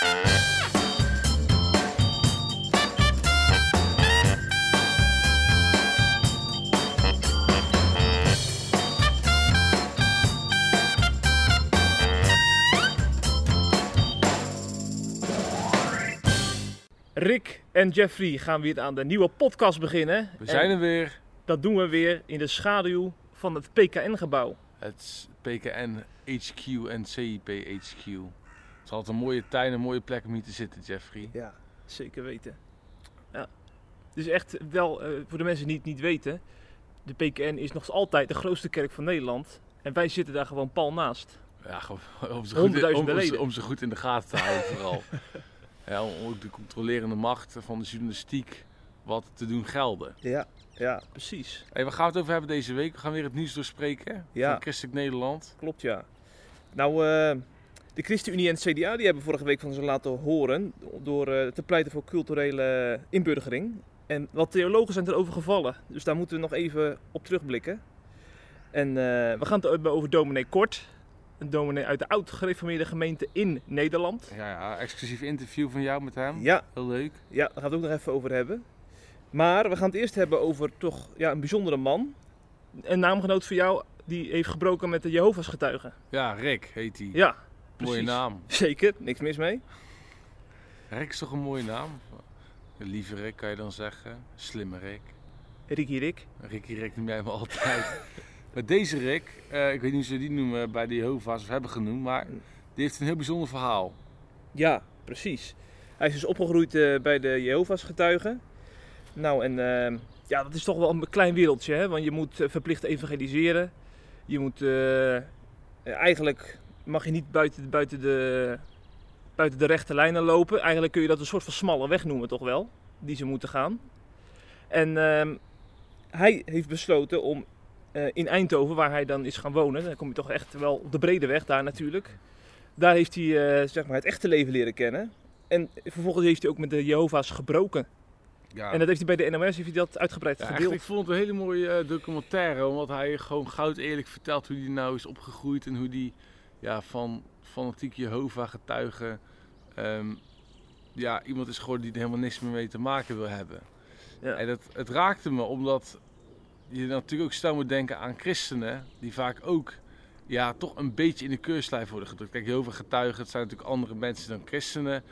Rick en Jeffrey gaan weer aan de nieuwe podcast beginnen. We zijn En er weer. Dat doen we weer in de schaduw van het PKN-gebouw. Het PKN HQ en CIP HQ. Het is altijd een mooie tuin, een mooie plek om hier te zitten, Jeffrey. Ja, zeker weten. Ja. Dus echt wel, eh, voor de mensen die het niet weten, de PKN is nog altijd de grootste kerk van Nederland. En wij zitten daar gewoon pal naast. Ja, om ze, goed in, om, om, ze, om ze goed in de gaten te houden vooral. ja, om ook de controlerende macht van de journalistiek wat te doen gelden. Ja, ja, precies. Hey, waar gaan we het over hebben deze week? We gaan weer het nieuws doorspreken Ja. van Christelijk Nederland. Klopt, ja. Nou, eh, de ChristenUnie en het CDA die hebben vorige week van ze laten horen door eh, te pleiten voor culturele inburgering. En wat theologen zijn erover gevallen, dus daar moeten we nog even op terugblikken. En eh, we gaan het hebben over dominee Kort, een dominee uit de oud-gereformeerde gemeente in Nederland. Ja, ja, exclusief interview van jou met hem. Ja, Heel leuk. ja, daar gaan we het ook nog even over hebben. Maar we gaan het eerst hebben over toch ja, een bijzondere man. Een naamgenoot van jou, die heeft gebroken met de Jehovah's getuigen. Ja, Rick heet hij. Ja, Mooie naam. Zeker, niks mis mee. Rick is toch een mooie naam? Lieve Rick kan je dan zeggen. Slimme Rick. Ricky Rick. Ricky Rick noem jij me altijd. maar deze Rick, eh, ik weet niet hoe ze die noemen bij de Jehovah's of hebben genoemd, maar die heeft een heel bijzonder verhaal. Ja, precies. Hij is dus opgegroeid eh, bij de Jehovah's getuigen. Nou, en eh, ja, dat is toch wel een klein wereldje, hè? Want je moet eh, verplicht evangeliseren. Je moet eigenlijk mag je niet buiten, buiten, de, buiten de rechte lijnen lopen. Eigenlijk kun je dat een soort van smalle weg noemen, toch wel? Die ze moeten gaan. En ehm, hij heeft besloten om eh, in Eindhoven, waar hij dan is gaan wonen, dan kom je toch echt wel op de brede weg daar natuurlijk. Daar heeft hij eh, zeg maar het echte leven leren kennen. En vervolgens heeft hij ook met de Jehovah's gebroken. Ja. En dat heeft hij bij de NOS heeft hij dat uitgebreid Ja, gedeeld. ik vond het een hele mooie eh, documentaire, omdat hij gewoon goud eerlijk vertelt hoe hij nou is opgegroeid en hoe hij ja, van fanatiek Jehovah getuigen ehm, ja, iemand is geworden die er helemaal niks meer mee te maken wil hebben. Ja. En dat, het raakte me omdat je natuurlijk ook snel moet denken aan christenen die vaak ook ja, toch een beetje in de keurslijf worden gedrukt. Kijk, Jehovah getuigen, het zijn natuurlijk andere mensen dan christenen.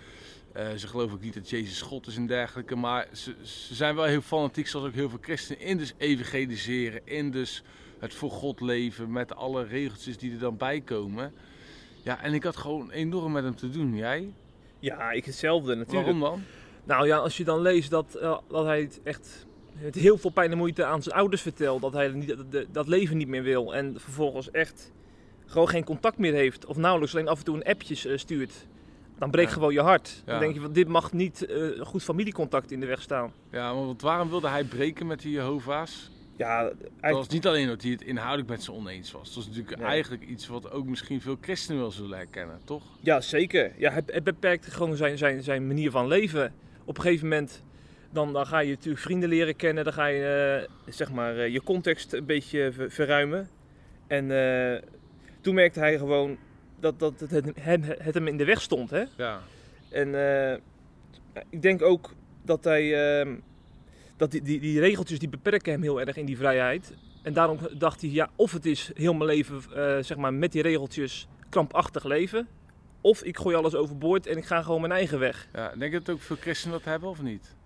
Eh, ze geloven ook niet dat Jezus God is en dergelijke. Maar ze, ze zijn wel heel fanatiek, zoals ook heel veel christenen. In dus evangeliseren, in dus het voor God leven. Met alle regeltjes die er dan bij komen. Ja, en ik had gewoon enorm met hem te doen. Jij? Ja, ik hetzelfde natuurlijk. Waarom dan? Nou ja, als je dan leest dat, eh, dat hij het echt met heel veel pijn en moeite aan zijn ouders vertelt. Dat hij niet, dat, dat leven niet meer wil. En vervolgens echt gewoon geen contact meer heeft. Of nauwelijks alleen af en toe een appje eh, stuurt. Dan breekt Ja. gewoon je hart. Dan denk je van dit mag niet eh, goed familiecontact in de weg staan. Ja, maar want waarom wilde hij breken met die Jehovah's? Ja, Het was niet alleen dat hij het inhoudelijk met ze oneens was. Het was natuurlijk Nee. eigenlijk iets wat ook misschien veel christenen wel zullen herkennen, toch? ja, zeker. Ja, het, het beperkt gewoon zijn, zijn, zijn manier van leven. Op een gegeven moment dan, dan ga je natuurlijk vrienden leren kennen. Dan ga je eh, zeg maar, eh, je context een beetje ver- verruimen. En eh, toen merkte hij gewoon dat, dat het, hem, het hem in de weg stond. Hè? Ja. En ik denk ook dat hij. Dat die, die, die regeltjes die beperken hem heel erg in die vrijheid. En daarom dacht hij, ja, of het is heel mijn leven, eh, zeg maar, met die regeltjes krampachtig leven. Of ik gooi alles overboord en ik ga gewoon mijn eigen weg. ja. Denk je dat ook veel christenen dat hebben of niet?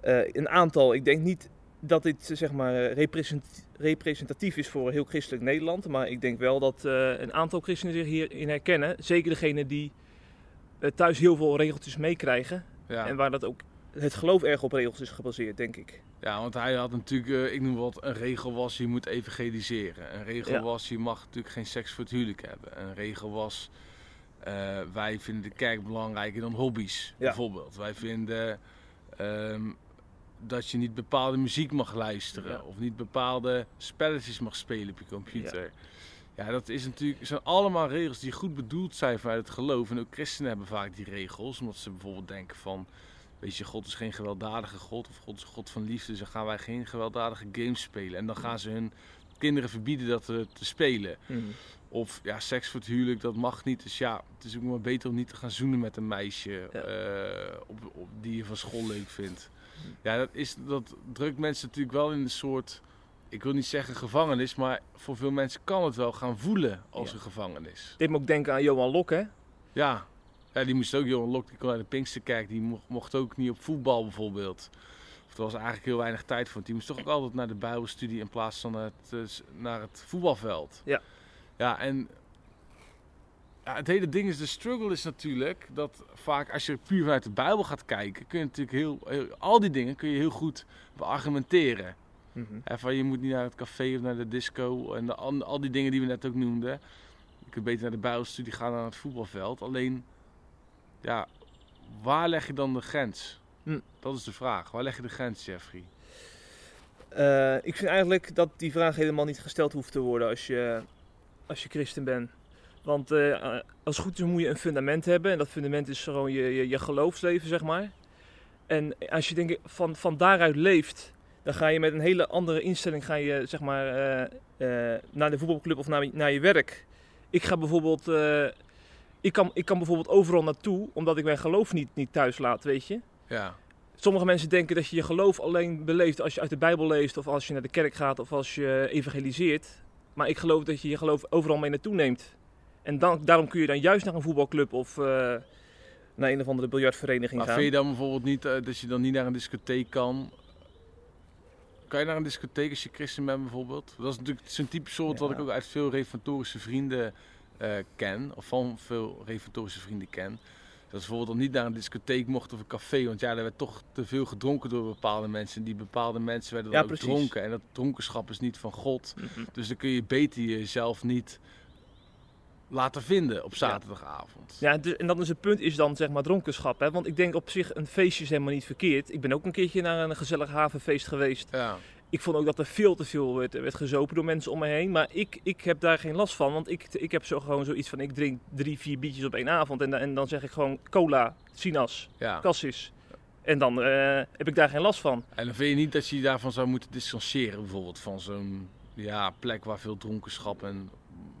Eh, een aantal, ik denk niet dat dit zeg maar represent- representatief is voor heel christelijk Nederland. Maar ik denk wel dat eh, een aantal christenen zich hierin herkennen. Zeker degenen die eh, thuis heel veel regeltjes meekrijgen. Ja. En waar dat ook het geloof erg op regels is gebaseerd, denk ik. Ja, want hij had natuurlijk, eh, ik noem wat, een regel was je moet evangeliseren. Een regel Ja. was je mag natuurlijk geen seks voor het huwelijk hebben. Een regel was eh, wij vinden de kerk belangrijker dan hobby's, Ja. bijvoorbeeld. Wij vinden ehm, dat je niet bepaalde muziek mag luisteren Ja. of niet bepaalde spelletjes mag spelen op je computer. Ja, dat is natuurlijk, zijn allemaal regels die goed bedoeld zijn vanuit het geloof. En ook christenen hebben vaak die regels, omdat ze bijvoorbeeld denken van, weet je, God is geen gewelddadige God of God is een God van liefde, dus dan gaan wij geen gewelddadige games spelen. En dan gaan ze hun kinderen verbieden dat te, te spelen. Of ja, seks voor het huwelijk, dat mag niet. Dus ja, het is ook maar beter om niet te gaan zoenen met een meisje Ja. eh, op, op, die je van school leuk vindt. Ja, dat, is, dat drukt mensen natuurlijk wel in een soort, ik wil niet zeggen gevangenis, maar voor veel mensen kan het wel gaan voelen als Ja. een gevangenis. Dit moet ook denken aan Johan Lok, hè? Ja, ja die moest ook, Johan Lok, die kon uit de Pinksterkerk, die mocht, mocht ook niet op voetbal bijvoorbeeld. Of er was eigenlijk heel weinig tijd voor. Die moest toch ook altijd naar de bijbelstudie in plaats van het, eh, naar het voetbalveld. Ja. Ja, en ja, het hele ding is, de struggle is natuurlijk dat vaak als je puur vanuit de Bijbel gaat kijken, kun je natuurlijk heel, heel al die dingen kun je heel goed beargumenteren. Mhm. Hè, van je moet niet naar het café of naar de disco en de, an- al die dingen die we net ook noemden. Je kunt beter naar de bijbelstudie gaan dan naar het voetbalveld. Alleen, ja, waar leg je dan de grens? Hm. Dat is de vraag. Waar leg je de grens, Jeffrey? Eh, ik vind eigenlijk dat die vraag helemaal niet gesteld hoeft te worden als je, als je christen bent. Want eh, als het goed is moet je een fundament hebben. En dat fundament is gewoon je, je, je geloofsleven, zeg maar. En als je denk ik, van, van daaruit leeft, dan ga je met een hele andere instelling ga je, zeg maar, eh, naar de voetbalclub of naar, naar je werk. Ik ga bijvoorbeeld, ik, kan, ik kan bijvoorbeeld overal naartoe, omdat ik mijn geloof niet, niet thuis laat, weet je. Ja, Sommige mensen denken dat je je geloof alleen beleeft als je uit de Bijbel leest of als je naar de kerk gaat of als je evangeliseert. Maar ik geloof dat je je geloof overal mee naartoe neemt. En dan, daarom kun je dan juist naar een voetbalclub of eh, naar een of andere biljartvereniging maar gaan. vind je dan bijvoorbeeld niet eh, dat je dan niet naar een discotheek kan? Kan je naar een discotheek als je christen bent bijvoorbeeld? Dat is natuurlijk zo'n type soort wat ik ook uit veel reformatorische vrienden eh, ken. Of van veel reformatorische vrienden ken. Dat ze bijvoorbeeld niet naar een discotheek mochten of een café. Want ja, er werd toch te veel gedronken door bepaalde mensen. En die bepaalde mensen werden Ja, ook precies. dronken. En dat dronkenschap is niet van God. Mhm. Dus dan kun je beter jezelf niet laten vinden op zaterdagavond. Ja, en dan is het punt is dan zeg maar dronkenschap. Hè? Want ik denk op zich een feestje is helemaal niet verkeerd. Ik ben ook een keertje naar een gezellig havenfeest geweest. Ja. Ik vond ook dat er veel te veel werd, werd gezopen door mensen om me heen. Maar ik, ik heb daar geen last van. Want ik, ik heb zo gewoon zoiets van, ik drink drie, vier biertjes op één avond. En, dan- en dan zeg ik gewoon cola, sinaas, ja. cassis. En dan eh, heb ik daar geen last van. En dan vind je niet dat je je daarvan zou moeten distancieren, bijvoorbeeld van zo'n ja, plek waar veel dronkenschap en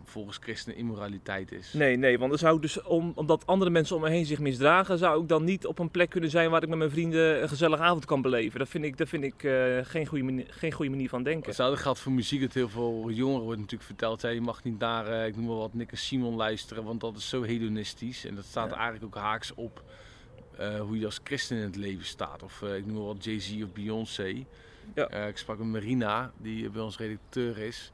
volgens christenen immoraliteit is. Nee, nee, want dan zou ik dus, om, omdat andere mensen om me heen zich misdragen, zou ik dan niet op een plek kunnen zijn waar ik met mijn vrienden een gezellige avond kan beleven. Dat vind ik, dat vind ik eh, geen, goede manier, geen goede manier van denken. Hetzelfde geldt voor muziek, dat heel veel jongeren wordt natuurlijk verteld. Ja, je mag niet naar, eh, ik noem maar wat, Nick en Simon luisteren, want dat is zo hedonistisch. En dat staat Ja. eigenlijk ook haaks op eh, hoe je als christen in het leven staat. Of ik noem maar wat Jay-Z of Beyoncé. Ja. Ik sprak met Marina, die bij ons redacteur is.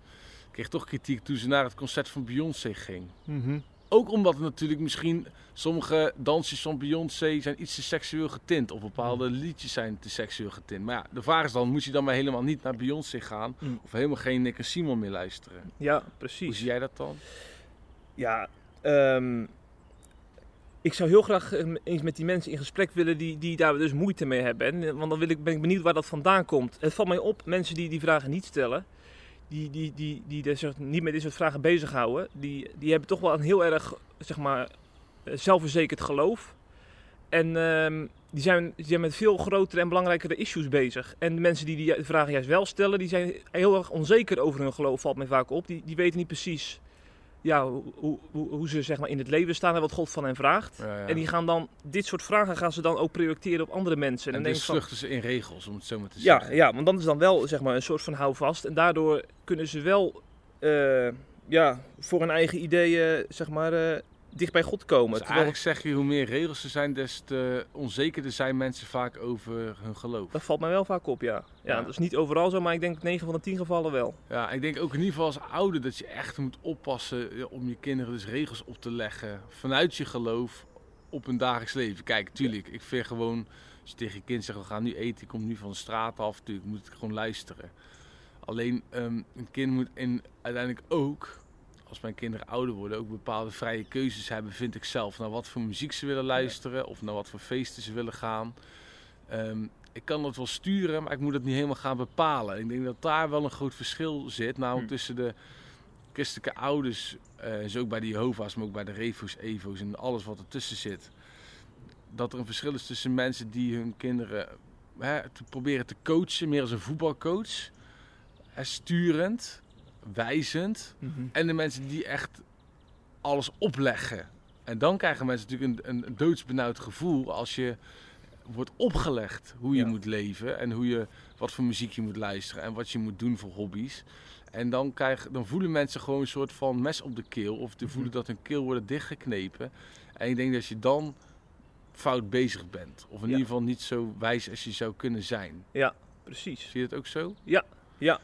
Kreeg toch kritiek toen ze naar het concert van Beyoncé ging. Mhm. Ook omdat natuurlijk misschien sommige dansjes van Beyoncé zijn iets te seksueel getint. Of bepaalde liedjes zijn te seksueel getint. Maar ja, de vraag is dan, moet je dan maar helemaal niet naar Beyoncé gaan? Mm. Of helemaal geen Nick en Simon meer luisteren? Ja, Hoe precies. zie jij dat dan? Ja, ehm, ik zou heel graag eh, eens met die mensen in gesprek willen die, die daar dus moeite mee hebben. En, want dan wil ik, ben ik benieuwd waar dat vandaan komt. Het valt mij op, mensen die die vragen niet stellen, die, die, die, die, die zich niet met dit soort vragen bezighouden, die, die hebben toch wel een heel erg, zeg maar, eh, zelfverzekerd geloof. En ehm, die, zijn, die zijn met veel grotere en belangrijkere issues bezig. En de mensen die die vragen juist wel stellen, die zijn heel erg onzeker over hun geloof, valt mij vaak op. Die, die weten niet precies ja, hoe, hoe, hoe hoe ze zeg maar, in het leven staan en wat God van hen vraagt. Ja, ja. En die gaan dan, dit soort vragen gaan ze dan ook projecteren op andere mensen. En dan dus vluchten ze in regels, om het zo maar te ja, zeggen. ja, want dan is dan wel zeg maar, een soort van houvast. En daardoor kunnen ze wel eh, ja, voor hun eigen ideeën zeg maar, eh, dicht bij God komen. Dus Terwijl, zeg je, hoe meer regels er zijn, des te onzekerder zijn mensen vaak over hun geloof. dat valt mij wel vaak op, ja. ja. Ja. Dat is niet overal zo, maar ik denk 9 van de 10 gevallen wel. Ja, ik denk ook in ieder geval als ouder dat je echt moet oppassen eh, om je kinderen dus regels op te leggen vanuit je geloof op hun dagelijks leven. Kijk, tuurlijk, ik vind gewoon, als je tegen je kind zegt, we gaan nu eten, ik kom nu van de straat af, natuurlijk moet ik gewoon luisteren. Alleen, ehm, een kind moet in, uiteindelijk ook, als mijn kinderen ouder worden, ook bepaalde vrije keuzes hebben, vind ik zelf. Naar wat voor muziek ze willen luisteren of naar wat voor feesten ze willen gaan. Ehm, ik kan dat wel sturen, maar ik moet het niet helemaal gaan bepalen. Ik denk dat daar wel een groot verschil zit. Namelijk Hm. tussen de christelijke ouders, dus ook bij de Jehovah's, maar ook bij de Refo's, Evo's en alles wat ertussen zit. Dat er een verschil is tussen mensen die hun kinderen hè, te proberen te coachen, meer als een voetbalcoach. Hè, sturend, wijzend. En de mensen die echt alles opleggen. En dan krijgen mensen natuurlijk een, een doodsbenauwd gevoel als je wordt opgelegd hoe je Ja. moet leven en hoe je, wat voor muziek je moet luisteren en wat je moet doen voor hobby's. En dan, krijg, dan voelen mensen gewoon een soort van mes op de keel of te Mhm. voelen dat hun keel wordt dichtgeknepen. En ik denk dat je dan fout bezig bent. Of in Ja. ieder geval niet zo wijs als je zou kunnen zijn. Precies. Zie je dat ook zo? Ja,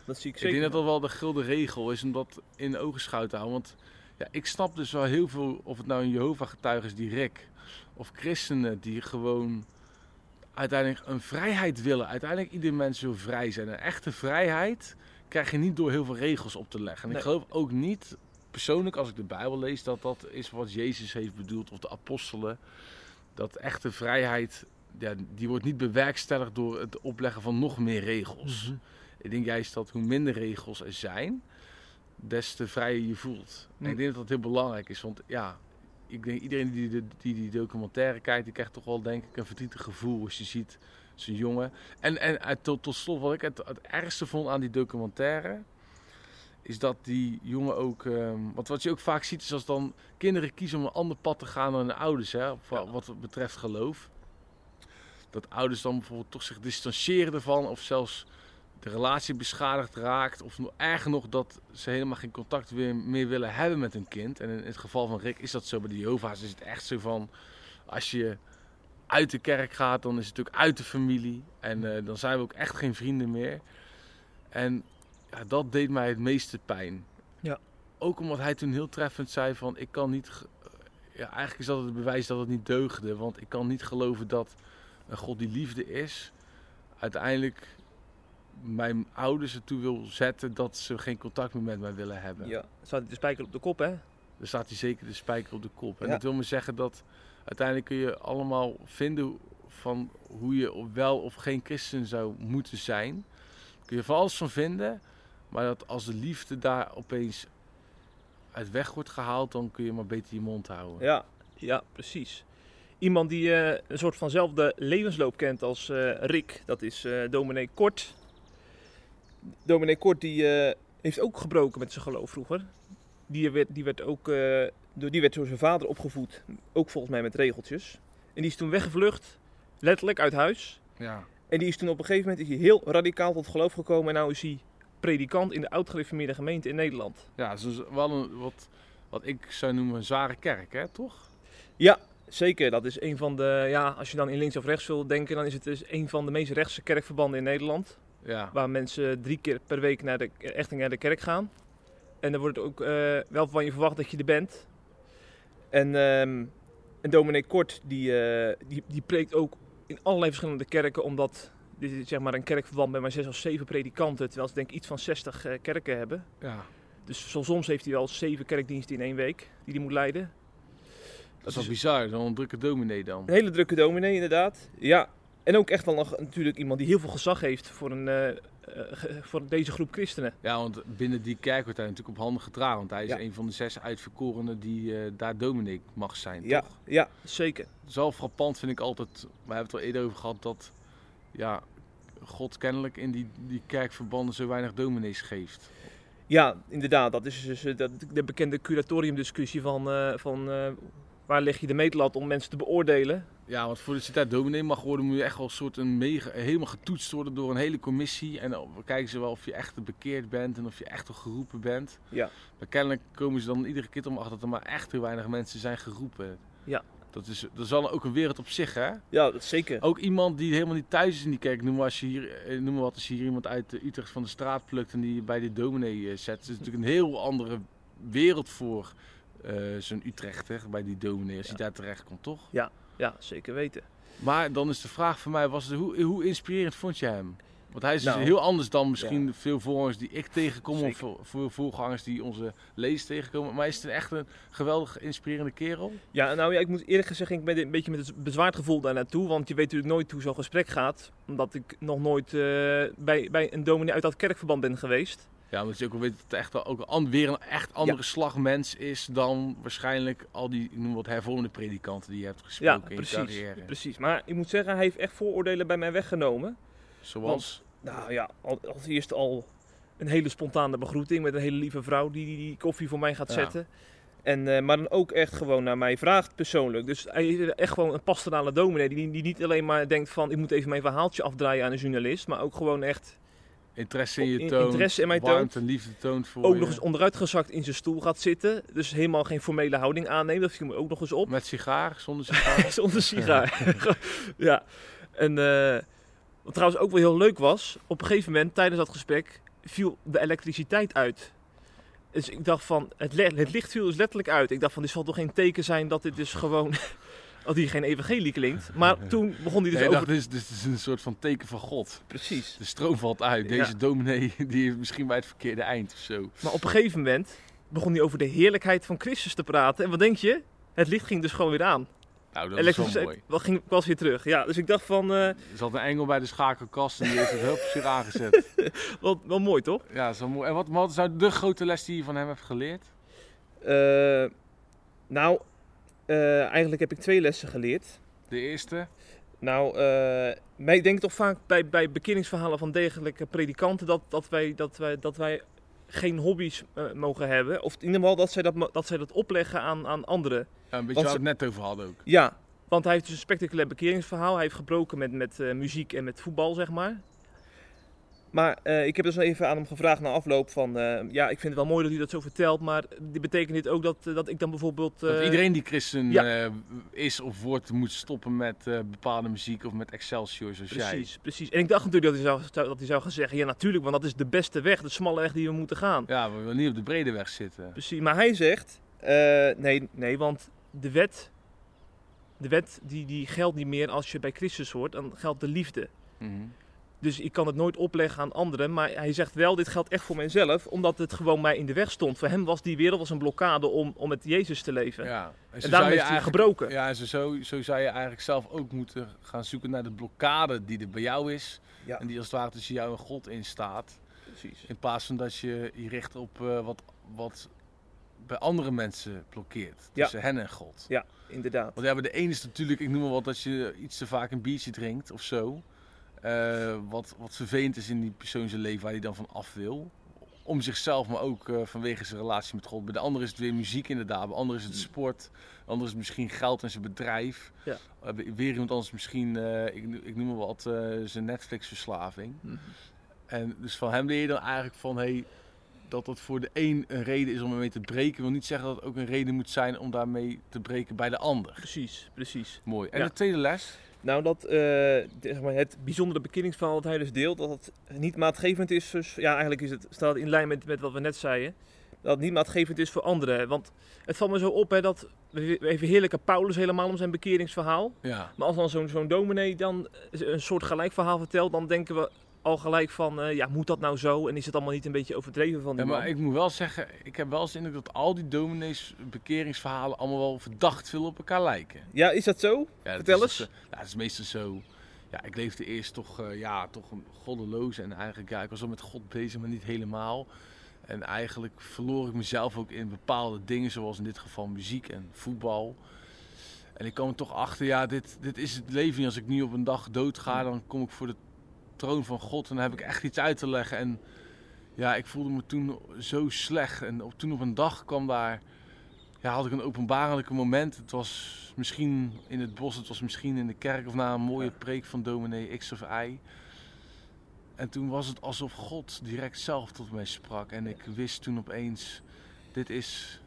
dat zie ik Ik zeker. denk dat dat wel de gulden regel is om dat in de ogenschouw te houden. Want ja, ik snap dus wel heel veel, of het nou een Jehovah-getuige is die Rick, of christenen die gewoon uiteindelijk een vrijheid willen. Uiteindelijk ieder mens wil vrij zijn. Een echte vrijheid krijg je niet door heel veel regels op te leggen. En Nee. ik geloof ook niet, persoonlijk als ik de Bijbel lees, dat dat is wat Jezus heeft bedoeld, of de apostelen. Dat echte vrijheid, ja, die wordt niet bewerkstelligd door het opleggen van nog meer regels. Mhm. Ik denk juist dat hoe minder regels er zijn, des te vrijer je voelt. En ik denk dat dat heel belangrijk is. Want ja, ik denk iedereen die de, die, die documentaire kijkt, die krijgt toch wel denk ik een verdrietig gevoel als je ziet zo'n jongen. En, en eh, tot, tot slot, wat ik het, het ergste vond aan die documentaire, is dat die jongen ook... ehm, want wat je ook vaak ziet is als dan kinderen kiezen om een ander pad te gaan dan hun ouders, hè, wat betreft geloof. Dat ouders dan bijvoorbeeld toch zich distancieren ervan of zelfs de relatie beschadigd raakt. Of erger nog dat ze helemaal geen contact weer, meer willen hebben met hun kind. En in het geval van Rick is dat zo. Bij de Jehovah's is het echt zo van... Als je uit de kerk gaat, dan is het natuurlijk uit de familie. En eh, dan zijn we ook echt geen vrienden meer. En ja, dat deed mij het meeste pijn. Ja. Ook omdat hij toen heel treffend zei van... Ik kan niet... Ja, eigenlijk is dat het bewijs dat het niet deugde. Want ik kan niet geloven dat een God die liefde is... uiteindelijk mijn ouders ertoe wil zetten dat ze geen contact meer met mij willen hebben. Ja, staat de spijker op de kop, hè? Dan staat hij zeker de spijker op de kop. En Ja. dat wil me zeggen dat uiteindelijk kun je allemaal vinden van hoe je wel of geen christen zou moeten zijn. Kun je van alles van vinden. Maar dat als de liefde daar opeens uit weg wordt gehaald, dan kun je maar beter je mond houden. Ja, ja, precies. Iemand die eh, een soort vanzelfde levensloop kent als eh, Rick, dat is eh dominee Kort. Dominee Kort die, eh, heeft ook gebroken met zijn geloof vroeger. Die werd, die, werd ook, eh, door, die werd door zijn vader opgevoed, ook volgens mij met regeltjes. En die is toen weggevlucht, letterlijk uit huis. Ja. En die is toen op een gegeven moment is hij heel radicaal tot geloof gekomen. En nu is hij predikant in de oud-gereformeerde gemeente in Nederland. Ja, is wel een, wat, wat ik zou noemen een zware kerk, hè, toch? Ja, zeker. Dat is een van de, ja, als je dan in links of rechts wil denken, dan is het dus een van de meest rechtse kerkverbanden in Nederland. Ja. Waar mensen drie keer per week naar de, echt naar de kerk gaan. En er wordt ook eh, wel van je verwacht dat je er bent. En, en dominee Kort, die, eh, die, die preekt ook in allerlei verschillende kerken, omdat dit is zeg maar een kerkverband met maar zes of zeven predikanten, terwijl ze denk ik iets van 60 eh, kerken hebben. ja. Dus zo- soms heeft hij wel zeven kerkdiensten in één week die hij moet leiden. Dat is wel bizar, dan een drukke dominee dan. Een hele drukke dominee, inderdaad. Ja. En ook echt wel nog natuurlijk iemand die heel veel gezag heeft voor, een, eh, eh, voor deze groep christenen. Ja, want binnen die kerk wordt hij natuurlijk op handen gedragen. Want hij is Ja. een van de zes uitverkorenen die eh, daar dominee mag zijn. Ja, Toch? ja, zeker. Zo frappant vind ik altijd, we hebben het al eerder over gehad, dat ja, God kennelijk in die, die kerkverbanden zo weinig dominees geeft. Ja, inderdaad. Dat is dus dat, de bekende curatoriumdiscussie van, van waar leg je de meetlat om mensen te beoordelen. Ja, want voordat je daar dominee mag worden, moet je echt wel een soort een mega, helemaal getoetst worden door een hele commissie. En dan kijken ze wel of je echt bekeerd bent en of je echt geroepen bent. Ja. Maar kennelijk komen ze dan iedere keer om achter dat er maar echt heel weinig mensen zijn geroepen. Ja. Dat is, dat is al ook een wereld op zich, hè? Ja, dat zeker. Ook iemand die helemaal niet thuis is in die kerk. Noem maar, als je hier, eh, noem maar wat, als je hier iemand uit eh, Utrecht van de straat plukt en die bij de dominee eh, zet. Het is natuurlijk een heel andere wereld voor eh, zo'n Utrechter, bij die dominee, als Ja. hij daar terecht komt, toch? Ja, zeker weten. Maar dan is de vraag voor mij, was het, hoe, hoe inspirerend vond je hem? Want hij is dus Nou, heel anders dan misschien veel voorgangers die ik tegenkom. Of Zeker. veel- veel voorgangers die onze lezers tegenkomen. Maar is het een echt een geweldig inspirerende kerel? Ja, nou ja, ik moet eerlijk gezegd, ik ben een beetje met een bezwaard gevoel daar naartoe. Want je weet natuurlijk nooit hoe zo'n gesprek gaat. Omdat ik nog nooit eh, bij, bij een dominee uit dat kerkverband ben geweest. Ja, omdat je ook wel weet dat het echt wel ook een, weer een echt andere slag mens is dan waarschijnlijk al die, ik noem wat, hervormde predikanten die je hebt Ja, gesproken in je precies, carrière. precies. Maar ik moet zeggen, hij heeft echt vooroordelen bij mij weggenomen. Zoals, Nou ja, al- als eerste al een hele spontane begroeting met een hele lieve vrouw die die, die koffie voor mij gaat Ja. zetten. En, eh, maar dan ook echt gewoon naar mij vraagt persoonlijk. Dus hij is echt gewoon een pastorale dominee. Die, die niet alleen maar denkt van ik moet even mijn verhaaltje afdraaien aan een journalist. Maar ook gewoon echt Interesse in je toon. interesse in mij warmte en liefde toont voor ook je. nog eens onderuitgezakt in zijn stoel gaat zitten. Dus helemaal geen formele houding aanneemt. Dat viel me ook nog eens op. Met sigaar, zonder sigaar. Zonder sigaar. ja. En eh, wat trouwens ook wel heel leuk was. Op een gegeven moment tijdens dat gesprek viel de elektriciteit uit. Dus ik dacht van, het, het licht viel dus letterlijk uit. Ik dacht van, dit zal toch geen teken zijn dat dit dus gewoon, dat hier geen evangelie klinkt. Maar toen begon hij dus Nee, over... dat is, dit is een soort van teken van God. Precies. De stroom valt uit. Deze Ja. dominee die is misschien bij het verkeerde eind of zo. Maar op een gegeven moment begon hij over de heerlijkheid van Christus te praten. En wat denk je? Het licht ging dus gewoon weer aan. Nou, dat is wel mooi. wel ging, was weer terug. Ja, dus ik dacht van, eh, Er zat een engel bij de schakelkast en die heeft het hulp zich aangezet. wel, wel mooi toch? Ja, dat is wel mooi. En wat, wat is nou de grote les die je van hem hebt geleerd? Eh, nou, eh, eigenlijk heb ik twee lessen geleerd. De eerste? Nou, eh wij denken toch vaak bij, bij bekeringsverhalen van degelijke predikanten dat, dat, wij, dat, wij, dat wij geen hobby's eh, mogen hebben. Of in ieder geval dat zij dat, dat, zij dat opleggen aan, aan anderen. Ja, een beetje Wat waar we het net over hadden ook. Ja, want hij heeft dus een spectaculair bekeringsverhaal. Hij heeft gebroken met, met muziek en met voetbal, zeg maar. Maar eh, ik heb dus even aan hem gevraagd na afloop van... eh, ja, ik vind het wel mooi dat hij dat zo vertelt, maar betekent dit ook dat, eh, dat ik dan bijvoorbeeld... Dat iedereen die christen ja. is of wordt, moet stoppen met bepaalde muziek of met Excelsior zoals jij. Precies, precies. En ik dacht natuurlijk dat hij, zou, dat hij zou gaan zeggen... Ja, natuurlijk, want dat is de beste weg, de smalle weg die we moeten gaan. Ja, we willen niet op de brede weg zitten. Precies, maar hij zegt... nee, nee, want de wet... De wet die, die geldt niet meer als je bij Christus hoort, dan geldt de liefde. Mhm. Dus ik kan het nooit opleggen aan anderen. Maar hij zegt wel, dit geldt echt voor mijzelf. Omdat het gewoon mij in de weg stond. Voor hem was die wereld als een blokkade om, om met Jezus te leven. Ja. En, en daarom heeft hij gebroken. Ja, en zo, zo, zo zou je eigenlijk zelf ook moeten gaan zoeken naar de blokkade die er bij jou is. Ja. En die als het ware tussen jou en God in staat. Precies. In plaats van dat je je richt op eh, wat, wat bij andere mensen blokkeert. Ja. Tussen hen en God. Ja, inderdaad. Want ja, bij de ene is natuurlijk, ik noem maar wat, dat je iets te vaak een biertje drinkt of zo. Eh, wat, wat vervelend is in die persoon zijn leven waar hij dan van af wil. Om zichzelf, maar ook eh, vanwege zijn relatie met God. Bij de ander is het weer muziek inderdaad. Bij de ander is het sport. Bij de ander is het misschien geld en zijn bedrijf. Ja. Bij- weer iemand anders misschien, ik, ik noem maar wat, zijn Netflix-verslaving. Mhm. En dus van hem leer je dan eigenlijk van, hey, dat dat voor de een een reden is om ermee te breken. wil niet zeggen dat het ook een reden moet zijn om daarmee te breken bij de ander. Precies, precies. Mooi. En Ja. de tweede les? Nou, dat eh, zeg maar, het bijzondere bekeringsverhaal dat hij dus deelt, dat het niet maatgevend is. Dus, ja, eigenlijk is het, staat het in lijn met, met wat we net zeiden. Dat het niet maatgevend is voor anderen. Want het valt me zo op hè, dat we we verheerlijken Paulus helemaal om zijn bekeringsverhaal. Ja. Maar als dan zo'n zo'n dominee dan een soort gelijk verhaal vertelt, dan denken we al gelijk van, eh, ja, moet dat nou zo? En is het allemaal niet een beetje overdreven van Ja, die maar man? ik moet wel zeggen, ik heb wel eens de indruk dat al die dominees bekeringsverhalen allemaal wel verdacht veel op elkaar lijken. Ja, is dat zo? Ja, dat Vertel is eens. ja, het is meestal zo. Ja, ik leefde eerst toch, eh, ja, toch een goddeloos en eigenlijk, ja, ik was wel met God bezig, maar niet helemaal. En eigenlijk verloor ik mezelf ook in bepaalde dingen, zoals in dit geval muziek en voetbal. En ik kwam er toch achter, ja, dit, dit is het leven niet. Als ik nu op een dag doodga, dan kom ik voor de troon van God en dan heb ik echt iets uit te leggen. En ja, ik voelde me toen zo slecht. En op, toen op een dag kwam daar, ja, had ik een openbarelijke moment. Het was misschien in het bos, het was misschien in de kerk of na een mooie preek van dominee X of Y. En toen was het alsof God direct zelf tot mij sprak. En ik wist toen opeens, dit is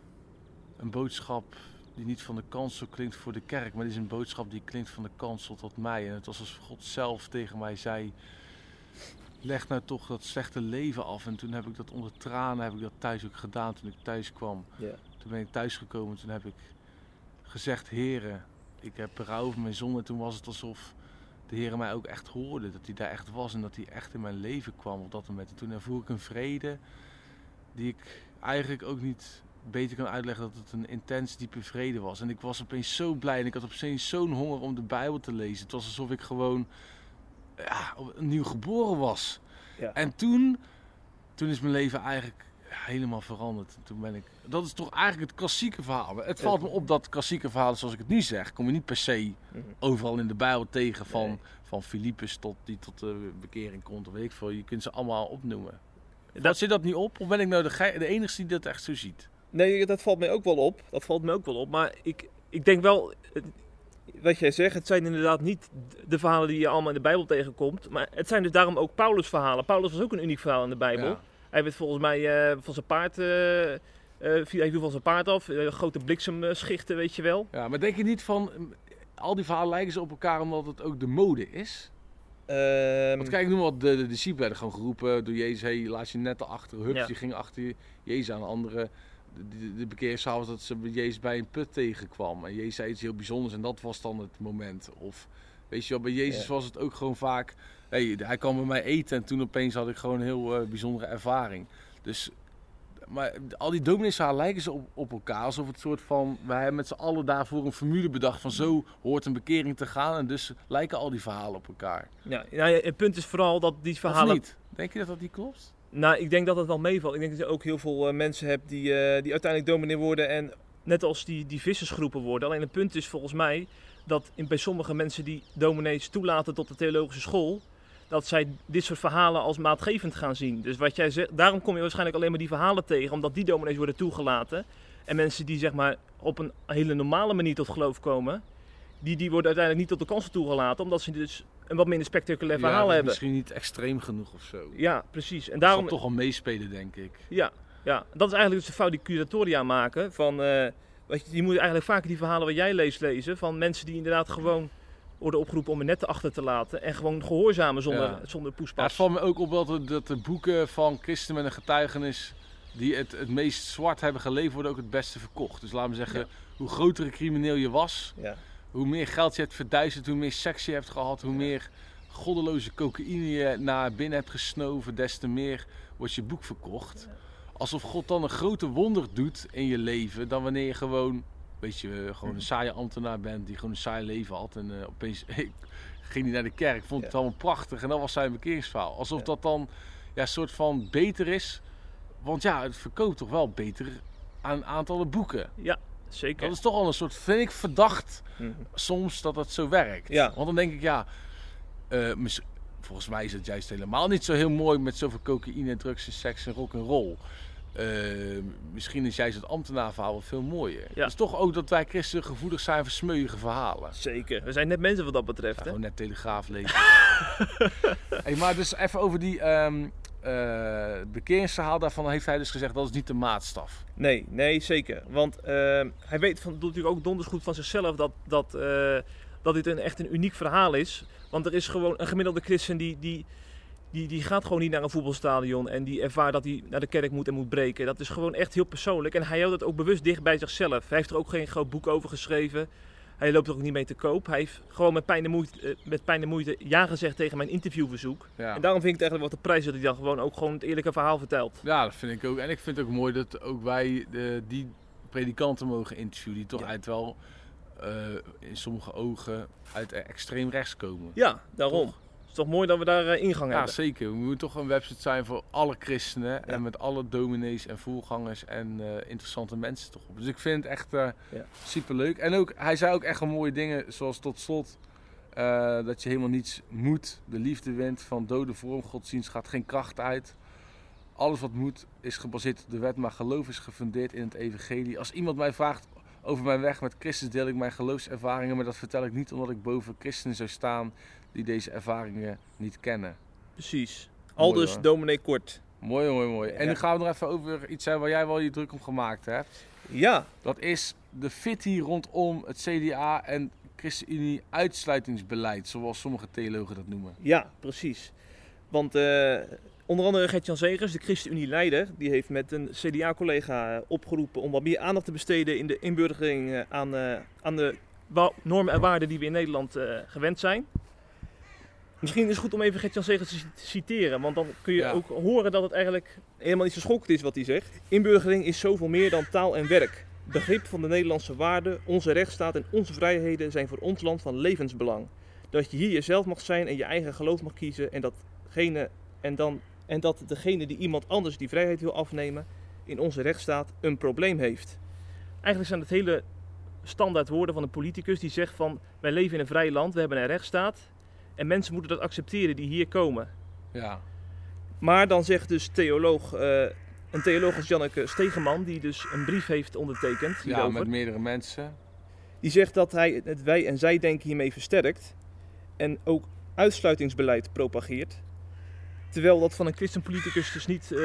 een boodschap die niet van de kansel klinkt voor de kerk, maar dit is een boodschap die klinkt van de kansel tot mij. En het was alsof God zelf tegen mij zei, leg nou toch dat slechte leven af. En toen heb ik dat onder tranen heb ik dat thuis ook gedaan toen ik thuis kwam. Ja. Toen ben ik thuisgekomen, toen heb ik gezegd, heren, ik heb berouw over mijn zonde. En toen was het alsof de Heer mij ook echt hoorde, dat hij daar echt was en dat hij echt in mijn leven kwam op dat moment. En toen ervoer ik een vrede die ik eigenlijk ook niet beter kan uitleggen dat het een intens diepe vrede was. En ik was opeens zo blij en ik had opeens zo'n honger om de Bijbel te lezen. Het was alsof ik gewoon ja, opnieuw geboren was. Ja. En toen, toen is mijn leven eigenlijk helemaal veranderd. Toen ben ik, dat is toch eigenlijk het klassieke verhaal. Het valt me op dat klassieke verhaal, zoals ik het nu zeg, kom je niet per se Mhm. overal in de Bijbel tegen. Van, Nee. van Filippus tot die tot de bekering komt, of weet ik veel. Je kunt ze allemaal opnoemen. Dat- zit dat niet op? Of ben ik nou de, de enige die dat echt zo ziet? Nee, dat valt mij ook wel op. Dat valt mij ook wel op. Maar ik, ik denk wel, wat jij zegt, het zijn inderdaad niet de verhalen die je allemaal in de Bijbel tegenkomt. Maar het zijn dus daarom ook Paulus' verhalen. Paulus was ook een uniek verhaal in de Bijbel. Ja. Hij werd volgens mij eh, van zijn paard, eh, eh, viel- hij viel van zijn paard af. Grote bliksemschichten, weet je wel. Ja, maar denk je niet van, mm, al die verhalen lijken ze op elkaar omdat het ook de mode is? Ehm, Want kijk, noem wat, de, de discipelen werden gewoon geroepen door Jezus, hey, laat je net achter. Hups, Ja. die gingen achter Jezus aan. Anderen, de, de, dat ze Jezus bij een put tegenkwam. En Jezus zei iets heel bijzonders en dat was dan het moment. Of, weet je wel, bij Jezus Ja. was het ook gewoon vaak, hey, hij kwam bij mij eten en toen opeens had ik gewoon een heel eh, bijzondere ervaring. Dus, maar al die domineesverhalen lijken ze op, op elkaar. Alsof het soort van, wij hebben met z'n allen daarvoor een formule bedacht van zo hoort een bekering te gaan. En dus lijken al die verhalen op elkaar. ja, nou ja, het punt is vooral dat die Of verhalen... niet? Denk je dat dat niet klopt? Nou, ik denk dat het wel meevalt. Ik denk dat je ook heel veel eh, mensen hebt die, eh, die uiteindelijk dominee worden en net als die, die vissersgroepen worden. Alleen het punt is volgens mij dat in, bij sommige mensen die dominees toelaten tot de theologische school, dat zij dit soort verhalen als maatgevend gaan zien. Dus wat jij zegt, daarom kom je waarschijnlijk alleen maar die verhalen tegen, omdat die dominees worden toegelaten. En mensen die zeg maar op een hele normale manier tot geloof komen, die, die worden uiteindelijk niet tot de kansen toegelaten, omdat ze dus een wat minder spectaculair verhaal hebben. Misschien niet extreem genoeg of zo. Ja, precies. En Daarom toch al meespelen, denk ik. ja, ja, dat is eigenlijk dus de fout die curatoria maken. Van, eh, weet je, je moet eigenlijk vaker die verhalen wat jij leest lezen. Van mensen die inderdaad gewoon worden opgeroepen om net achter te laten. En gewoon gehoorzamen zonder, Ja. zonder Ja, poespas. het valt me ook op dat de, dat de boeken van christen met een getuigenis... die het, het meest zwart hebben geleefd, worden ook het beste verkocht. Dus laten we zeggen, Ja. hoe groter een crimineel je was... Ja. Hoe meer geld je hebt verduisterd, hoe meer seks je hebt gehad... hoe meer goddeloze cocaïne je naar binnen hebt gesnoven... des te meer wordt je boek verkocht. Alsof God dan een grote wonder doet in je leven... dan wanneer je gewoon, weet je, gewoon een saaie ambtenaar bent... die gewoon een saai leven had en eh, opeens... ging hij naar de kerk, vond het allemaal prachtig en dat was zijn bekeringsverhaal. Alsof dat dan ja, een soort van beter is. Want ja, het verkoopt toch wel beter aan aantallen boeken. Ja, zeker. Dat is toch al een soort, vind ik, verdacht Mhm. soms dat dat zo werkt. Ja. Want dan denk ik, ja, eh, volgens mij is het juist helemaal niet zo heel mooi met zoveel cocaïne, drugs en seks en rock en roll. Eh, misschien is juist het ambtenaarverhaal veel mooier. Ja. Dus toch ook dat wij christenen gevoelig zijn voor smeuïge verhalen. Zeker. We zijn net mensen wat dat betreft. Ja, hè? gewoon net Telegraaf lezen. hey, maar dus even over die eh, bekeringsverhaal. Daarvan heeft hij dus gezegd dat is niet de maatstaf. Nee, nee, zeker. Want ehm, hij weet van, natuurlijk ook donders goed van zichzelf dat, dat, eh, dat dit een, echt een uniek verhaal is. Want er is gewoon een gemiddelde christen die, die, die, die gaat gewoon niet naar een voetbalstadion en die ervaart dat hij naar de kerk moet en moet breken. Dat is gewoon echt heel persoonlijk. En hij houdt het ook bewust dicht bij zichzelf. Hij heeft er ook geen groot boek over geschreven. Hij loopt er ook niet mee te koop. Hij heeft gewoon met pijn en moeite, eh, met pijn en moeite ja gezegd tegen mijn interviewverzoek. Ja. En daarom vind ik het eigenlijk wat de prijs dat hij dan gewoon ook gewoon het eerlijke verhaal vertelt. ja, dat vind ik ook. En ik vind het ook mooi dat ook wij de, die predikanten mogen interviewen. Die toch Ja. uit wel eh, in sommige ogen uit extreem rechts komen. Ja, daarom. Toch mooi dat we daar eh, ingang Ja, hebben. zeker. We moeten toch een website zijn voor alle christenen. Ja. En met alle dominees en voorgangers en eh, interessante mensen toch op. Dus ik vind het echt eh Ja. super leuk. En ook, hij zei ook echt mooie dingen. Zoals tot slot dat je helemaal niets moet. De liefde wint van dode vorm. Godsdienst gaat geen kracht uit. Alles wat moet is gebaseerd op de wet. Maar geloof is gefundeerd in het evangelie. Als iemand mij vraagt over mijn weg met Christus deel ik mijn geloofservaringen. Maar dat vertel ik niet omdat ik boven christenen zou staan die deze ervaringen niet kennen. Precies. Aldus dominee Kort. Mooi, mooi, mooi. En Ja. nu gaan we nog even over iets zijn waar jij wel je druk om gemaakt hebt. Ja, Dat is de fitty rondom het CDA en ChristenUnie uitsluitingsbeleid, zoals sommige theologen dat noemen. ja, precies. Want eh, onder andere Gert-Jan Zegers, de ChristenUnie-leider, die heeft met een CDA-collega eh, opgeroepen om wat meer aandacht te besteden in de inburgering eh, aan, aan de normen en waarden die we in Nederland gewend zijn. Misschien is het goed om even Gert-Jan Zegers te ci- citeren, want dan kun je Ja. ook horen dat het eigenlijk helemaal niet zo schokkend is wat hij zegt. Inburgering is zoveel meer dan taal en werk. Begrip van de Nederlandse waarden, onze rechtsstaat en onze vrijheden zijn voor ons land van levensbelang. Dat je hier jezelf mag zijn en je eigen geloof mag kiezen en, datgene, en, dan, en dat degene die iemand anders die vrijheid wil afnemen in onze rechtsstaat een probleem heeft. Eigenlijk zijn het hele standaard woorden van een politicus die zegt van wij leven in een vrij land, we hebben een rechtsstaat en mensen moeten dat accepteren die hier komen. Ja, Maar dan zegt dus theoloog eh een theoloog als Janneke Stegeman, die dus een brief heeft ondertekend Ja, hierover. met meerdere mensen. Die zegt dat hij het wij- en zij-denken hiermee versterkt en ook uitsluitingsbeleid propageert. Terwijl dat van een christenpoliticus dus niet eh,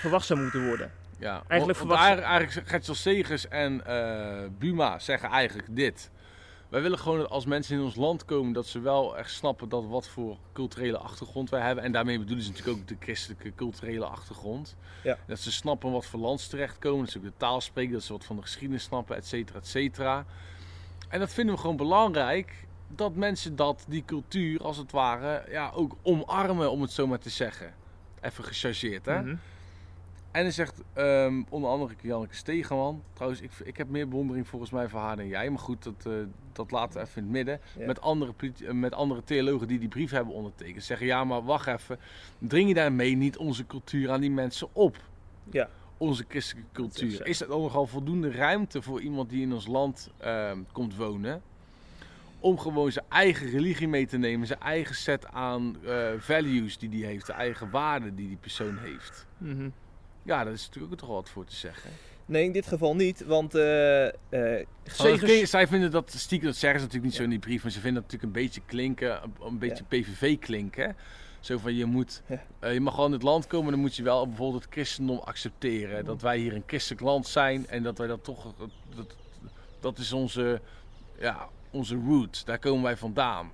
verwacht zou moeten worden. Ja, Eigenlijk want, eigenlijk, eigenlijk Gertjan Segers en eh, Buma zeggen eigenlijk dit. Wij willen gewoon dat als mensen in ons land komen, dat ze wel echt snappen dat wat voor culturele achtergrond wij hebben. En daarmee bedoelen ze natuurlijk ook de christelijke culturele achtergrond. Ja. Dat ze snappen wat voor land ze terechtkomen, dat ze ook de taal spreken, dat ze wat van de geschiedenis snappen, et cetera, et cetera. En dat vinden we gewoon belangrijk, dat mensen dat, die cultuur als het ware, ja, ook omarmen, om het zo maar te zeggen. Even gechargeerd, hè? Mhm. En hij zegt ehm, onder andere Janneke Stegeman. Trouwens, ik, ik heb meer bewondering volgens mij voor haar dan jij. Maar goed, dat, eh, dat laten we even in het midden. Ja. Met, andere, eh, met andere theologen die die brief hebben ondertekend. Zeggen, ja, maar wacht even. Dring je daarmee niet onze cultuur aan die mensen op? Ja. Onze christelijke cultuur. Is er dan nogal voldoende ruimte voor iemand die in ons land ehm, komt wonen? Om gewoon zijn eigen religie mee te nemen. Zijn eigen set aan eh, values die hij heeft. De eigen waarden die die persoon heeft. Mhm. Ja, daar is natuurlijk ook toch wat voor te zeggen. Nee, in dit geval niet, want Segers- dat ken- zij vinden dat stiekem, dat zeggen ze natuurlijk niet zo in die brief, maar ze vinden dat natuurlijk een beetje klinken, een, beetje PVV klinken. Zo van je moet, Ja. eh, je mag gewoon in het land komen, dan moet je wel bijvoorbeeld het christendom accepteren. Dat wij hier een christelijk land zijn en dat wij dat toch, dat, dat, dat is onze, ja, onze root, daar komen wij vandaan.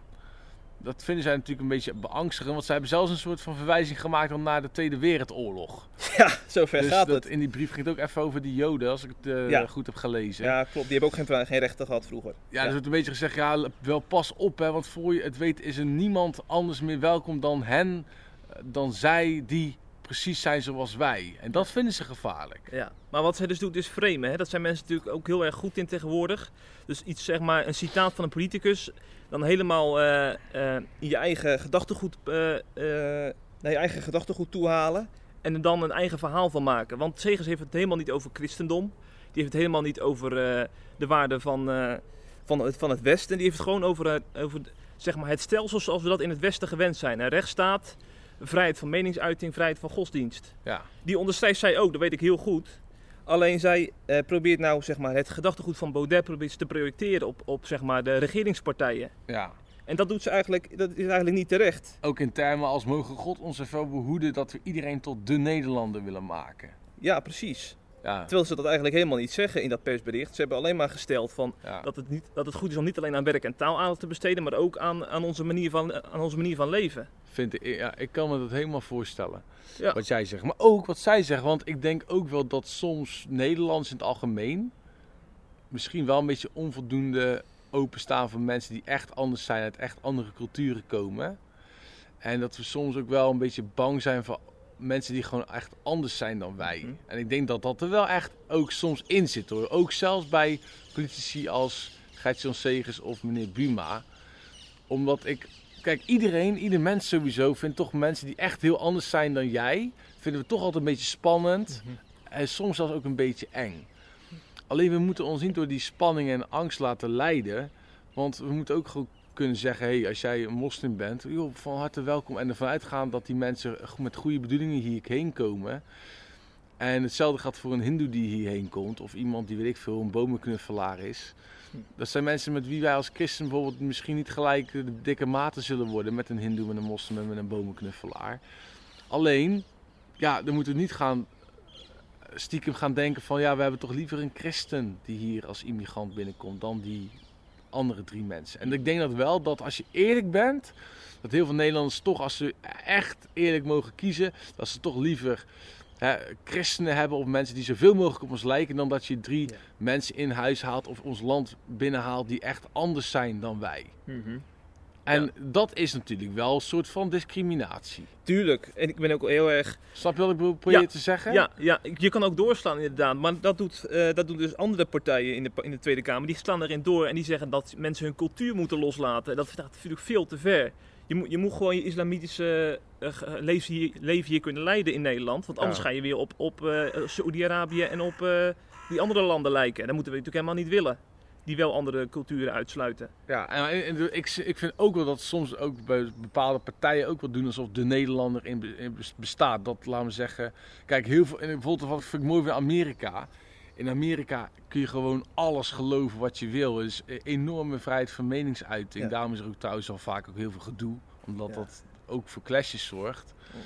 Dat vinden zij natuurlijk een beetje beangstigend, want zij hebben zelfs een soort van verwijzing gemaakt naar de Tweede Wereldoorlog. ja, zover dus gaat dat, het. in die brief ging het ook even over die Joden, als ik het eh, Ja. goed heb gelezen. Ja, klopt. Die hebben ook geen, geen rechten gehad vroeger. Ja, er wordt een beetje gezegd, ja, wel pas op, hè, want voor je het weet is er niemand anders meer welkom dan hen, eh, dan zij die precies zijn zoals wij. En dat vinden ze gevaarlijk. Ja, maar wat zij dus doet is framen. Hè? Dat zijn mensen natuurlijk ook heel erg goed in tegenwoordig. Dus iets, zeg maar, een citaat van een politicus, dan helemaal eh, eh, in je eigen gedachtegoed, eh, naar je eigen gedachtegoed toe halen. En er dan een eigen verhaal van maken. Want Segers heeft het helemaal niet over christendom. Die heeft het helemaal niet over de waarden van, van, het, van het Westen. Die heeft het gewoon over, over zeg maar, het stelsel zoals we dat in het Westen gewend zijn. Een rechtsstaat, vrijheid van meningsuiting, vrijheid van godsdienst. Ja, Die onderstrijft zij ook, dat weet ik heel goed. Alleen zij eh, probeert nou zeg maar, het gedachtegoed van Baudet probeert ze te projecteren op, op zeg maar, de regeringspartijen. ja. En dat doet ze eigenlijk, dat is eigenlijk niet terecht. Ook in termen als mogen God ons ervoor behoeden dat we iedereen tot de Nederlander willen maken. Ja, precies. Ja, Terwijl ze dat eigenlijk helemaal niet zeggen in dat persbericht. Ze hebben alleen maar gesteld van ja. dat, het niet, dat het goed is om niet alleen aan werk en taal aandacht te besteden, maar ook aan, aan, onze, manier van, aan onze manier van leven. Vind ik, ja, ik kan me dat helemaal voorstellen. Ja. Wat jij zegt. Maar ook wat zij zeggen. Want ik denk ook wel dat soms Nederlands in het algemeen. misschien wel een beetje onvoldoende openstaan voor mensen die echt anders zijn. uit echt andere culturen komen. En dat we soms ook wel een beetje bang zijn voor mensen die gewoon echt anders zijn dan wij. Mhm. En ik denk dat dat er wel echt ook soms in zit hoor. Ook zelfs bij politici als Gert-Jan Segers of meneer Buma. Omdat ik Kijk, iedereen, ieder mens sowieso vindt toch mensen die echt heel anders zijn dan jij, vinden we toch altijd een beetje spannend en soms zelfs ook een beetje eng. Alleen we moeten ons niet door die spanning en angst laten leiden, want we moeten ook gewoon kunnen zeggen, hey, als jij een moslim bent, joh, van harte welkom en ervan uitgaan dat die mensen met goede bedoelingen hierheen komen. En hetzelfde gaat voor een hindoe die hierheen komt, of iemand die weet ik veel, een bomenknuffelaar is. Dat zijn mensen met wie wij als christen bijvoorbeeld misschien niet gelijk de dikke maten zullen worden met een hindoe, met een moslim en met een bomenknuffelaar. Alleen, ja, dan moeten we niet gaan stiekem gaan denken van ja, we hebben toch liever een christen die hier als immigrant binnenkomt dan die andere drie mensen. En ik denk dat wel dat als je eerlijk bent, dat heel veel Nederlanders toch als ze echt eerlijk mogen kiezen, dat ze toch liever hè, christenen hebben of mensen die zoveel mogelijk op ons lijken dan dat je drie Ja. mensen in huis haalt of ons land binnenhaalt die echt anders zijn dan wij. Mhm. En dat is natuurlijk wel een soort van discriminatie. Tuurlijk. En ik ben ook heel erg Snap je wat ik probeer Ja, te zeggen? Ja, ja, je kan ook doorslaan inderdaad. Maar dat, doet, eh, dat doen dus andere partijen in de, in de Tweede Kamer. Die slaan erin door en die zeggen dat mensen hun cultuur moeten loslaten. Dat gaat natuurlijk veel te ver. Je moet, je moet gewoon je islamitische eh, ge- leven, hier, leven hier kunnen leiden in Nederland. Want anders Ja. ga je weer op, op eh, Saoedi-Arabië en op eh, die andere landen lijken. Dat moeten we natuurlijk helemaal niet willen. Die wel andere culturen uitsluiten. Ja, en, en ik, ik vind ook wel dat soms ook bij bepaalde partijen ook wat doen alsof de Nederlander in, be- in bestaat. Dat laten we zeggen. Kijk, heel veel. En bijvoorbeeld wat vind ik mooi van Amerika. In Amerika kun je gewoon alles geloven wat je wil. Er is enorme vrijheid van meningsuiting. Ja. Daarom is er ook thuis al vaak ook heel veel gedoe. Omdat Ja. dat ook voor clashes zorgt. Ja.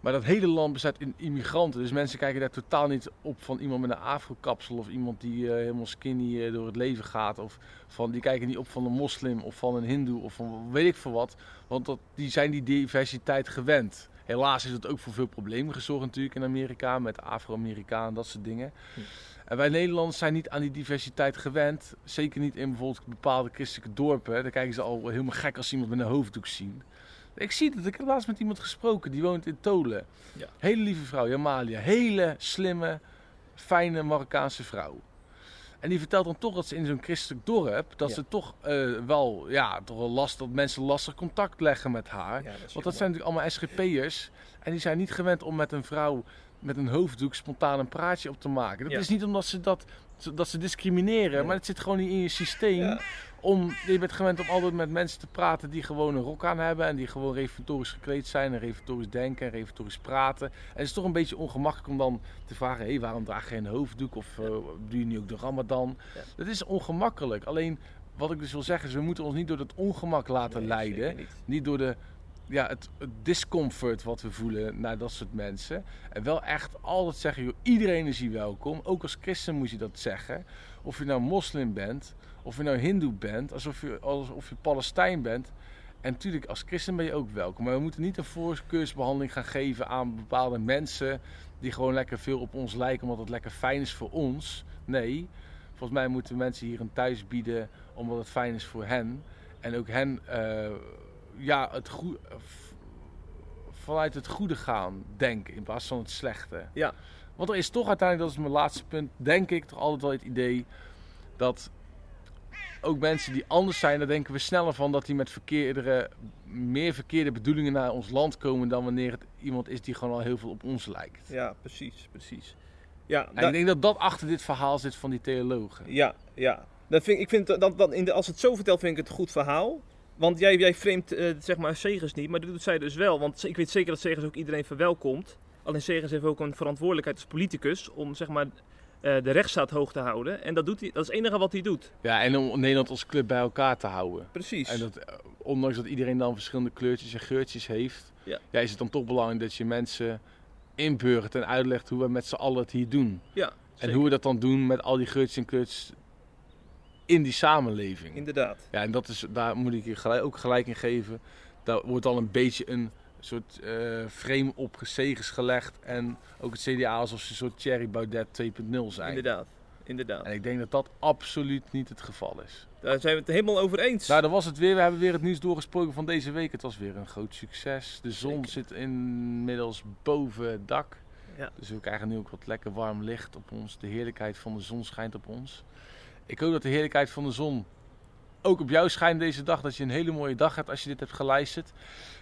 Maar dat hele land bestaat in immigranten. Dus mensen kijken daar totaal niet op van iemand met een afrokapsel. Of iemand die eh, helemaal skinny eh, door het leven gaat. Of van, die kijken niet op van een moslim of van een hindoe of van weet ik veel wat. Want dat, die zijn die diversiteit gewend. Helaas is het ook voor veel problemen gezorgd natuurlijk in Amerika. Met Afro-Amerikanen en dat soort dingen. En wij Nederlanders zijn niet aan die diversiteit gewend. Zeker niet in bijvoorbeeld bepaalde christelijke dorpen. Daar kijken ze al helemaal gek als ze iemand met een hoofddoek zien. Ik zie dat. Ik heb laatst met iemand gesproken. Die woont in Tolen. Ja. Hele lieve vrouw, Jamalia. Hele slimme, fijne Marokkaanse vrouw. En die vertelt dan toch dat ze in zo'n christelijk dorp... dat Ja. ze toch eh, wel, ja, toch wel last... dat mensen lastig contact leggen met haar. Ja, dat is Want dat zijn natuurlijk allemaal SGP'ers. En die zijn niet gewend om met een vrouw met een hoofddoek spontaan een praatje op te maken. Dat Ja. is niet omdat ze dat, dat ze discrimineren, maar het zit gewoon niet in je systeem. Ja. Om, je bent gewend om altijd met mensen te praten die gewoon een rok aan hebben en die gewoon reformatorisch gekleed zijn en reformatorisch denken en reformatorisch praten. En het is toch een beetje ongemakkelijk om dan te vragen, hé, waarom draag je een hoofddoek of eh, doe je niet ook de ramadan? Dat is ongemakkelijk. Alleen, wat ik dus wil zeggen is, we moeten ons niet door dat ongemak laten Nee, leiden niet door de, ja, het, discomfort wat we voelen naar dat soort mensen. En wel echt altijd zeggen, iedereen is hier welkom. Ook als christen moet je dat zeggen. Of je nou moslim bent, of je nou hindoe bent, alsof je, alsof je Palestijn bent. En natuurlijk, als christen ben je ook welkom. Maar we moeten niet een voorkeursbehandeling gaan geven aan bepaalde mensen... die gewoon lekker veel op ons lijken, omdat het lekker fijn is voor ons. Nee, volgens mij moeten mensen hier een thuis bieden, omdat het fijn is voor hen. En ook hen eh, ja, het goe- v- vanuit het goede gaan denken in plaats van het slechte. Ja. Want er is toch uiteindelijk, dat is mijn laatste punt, denk ik toch altijd wel het idee dat ook mensen die anders zijn, daar denken we sneller van dat die met verkeerdere, meer verkeerde bedoelingen naar ons land komen dan wanneer het iemand is die gewoon al heel veel op ons lijkt. Ja, precies, precies. Ja, En ik denk dat dat achter dit verhaal zit van die theologen. ja, ja. Dat vind, ik vind dat, dat in de, als het zo vertelt, vind ik het een goed verhaal. Want jij, jij framet eh, zeg maar Segers niet, maar dat doet zij dus wel. Want ik weet zeker dat Segers ook iedereen verwelkomt. Alleen Segers heeft ook een verantwoordelijkheid als politicus om zeg maar eh, de rechtsstaat hoog te houden. En dat, doet hij, dat is het enige wat hij doet. Ja, en om Nederland als club bij elkaar te houden. Precies. En dat, eh, ondanks dat iedereen dan verschillende kleurtjes en geurtjes heeft, Ja. is het dan toch belangrijk dat je mensen inburgert en uitlegt hoe we met z'n allen het hier doen. ja, En zeker. hoe we dat dan doen met al die geurtjes en kleurtjes in die samenleving. Inderdaad. Ja, en dat is, daar moet ik je gelijk, ook gelijk in geven. Daar wordt al een beetje een soort eh, frame op gezegers gelegd. En ook het CDA alsof ze een soort Thierry Baudet 2.0 zijn. Inderdaad. Inderdaad. En ik denk dat dat absoluut niet het geval is. Daar zijn we het helemaal over eens. Nou, dat was het weer. We hebben weer het nieuws doorgesproken van deze week. Het was weer een groot succes. De zon Zeker. zit inmiddels boven het dak. Ja. Dus we krijgen nu ook wat lekker warm licht op ons. De heerlijkheid van de zon schijnt op ons. Ik hoop dat de heerlijkheid van de zon ook op jou schijnt deze dag. Dat je een hele mooie dag hebt als je dit hebt geluisterd.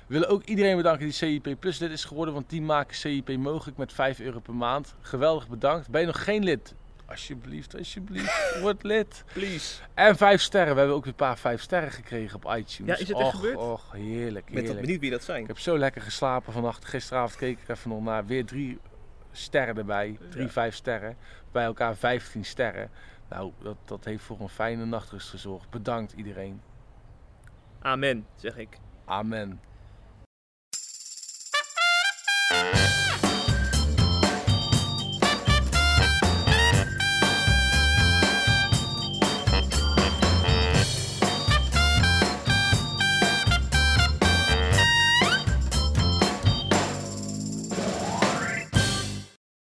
We willen ook iedereen bedanken die CIP Plus lid is geworden. Want die maken CIP mogelijk met 5 euro per maand. Geweldig bedankt. Ben je nog geen lid? Alsjeblieft, alsjeblieft, word lid. Please. En vijf sterren. We hebben ook weer een paar vijf sterren gekregen op iTunes. Ja, is het echt och, gebeurd? Och, heerlijk, Ik ben heerlijk. benieuwd wie dat zijn. Ik heb zo lekker geslapen vannacht. Gisteravond keek ik even nog naar. Weer drie sterren erbij. Drie, Ja. vijf sterren. Bij elkaar 15 sterren. Nou, dat, dat heeft voor een fijne nachtrust gezorgd. Bedankt iedereen. Amen, zeg ik. Amen.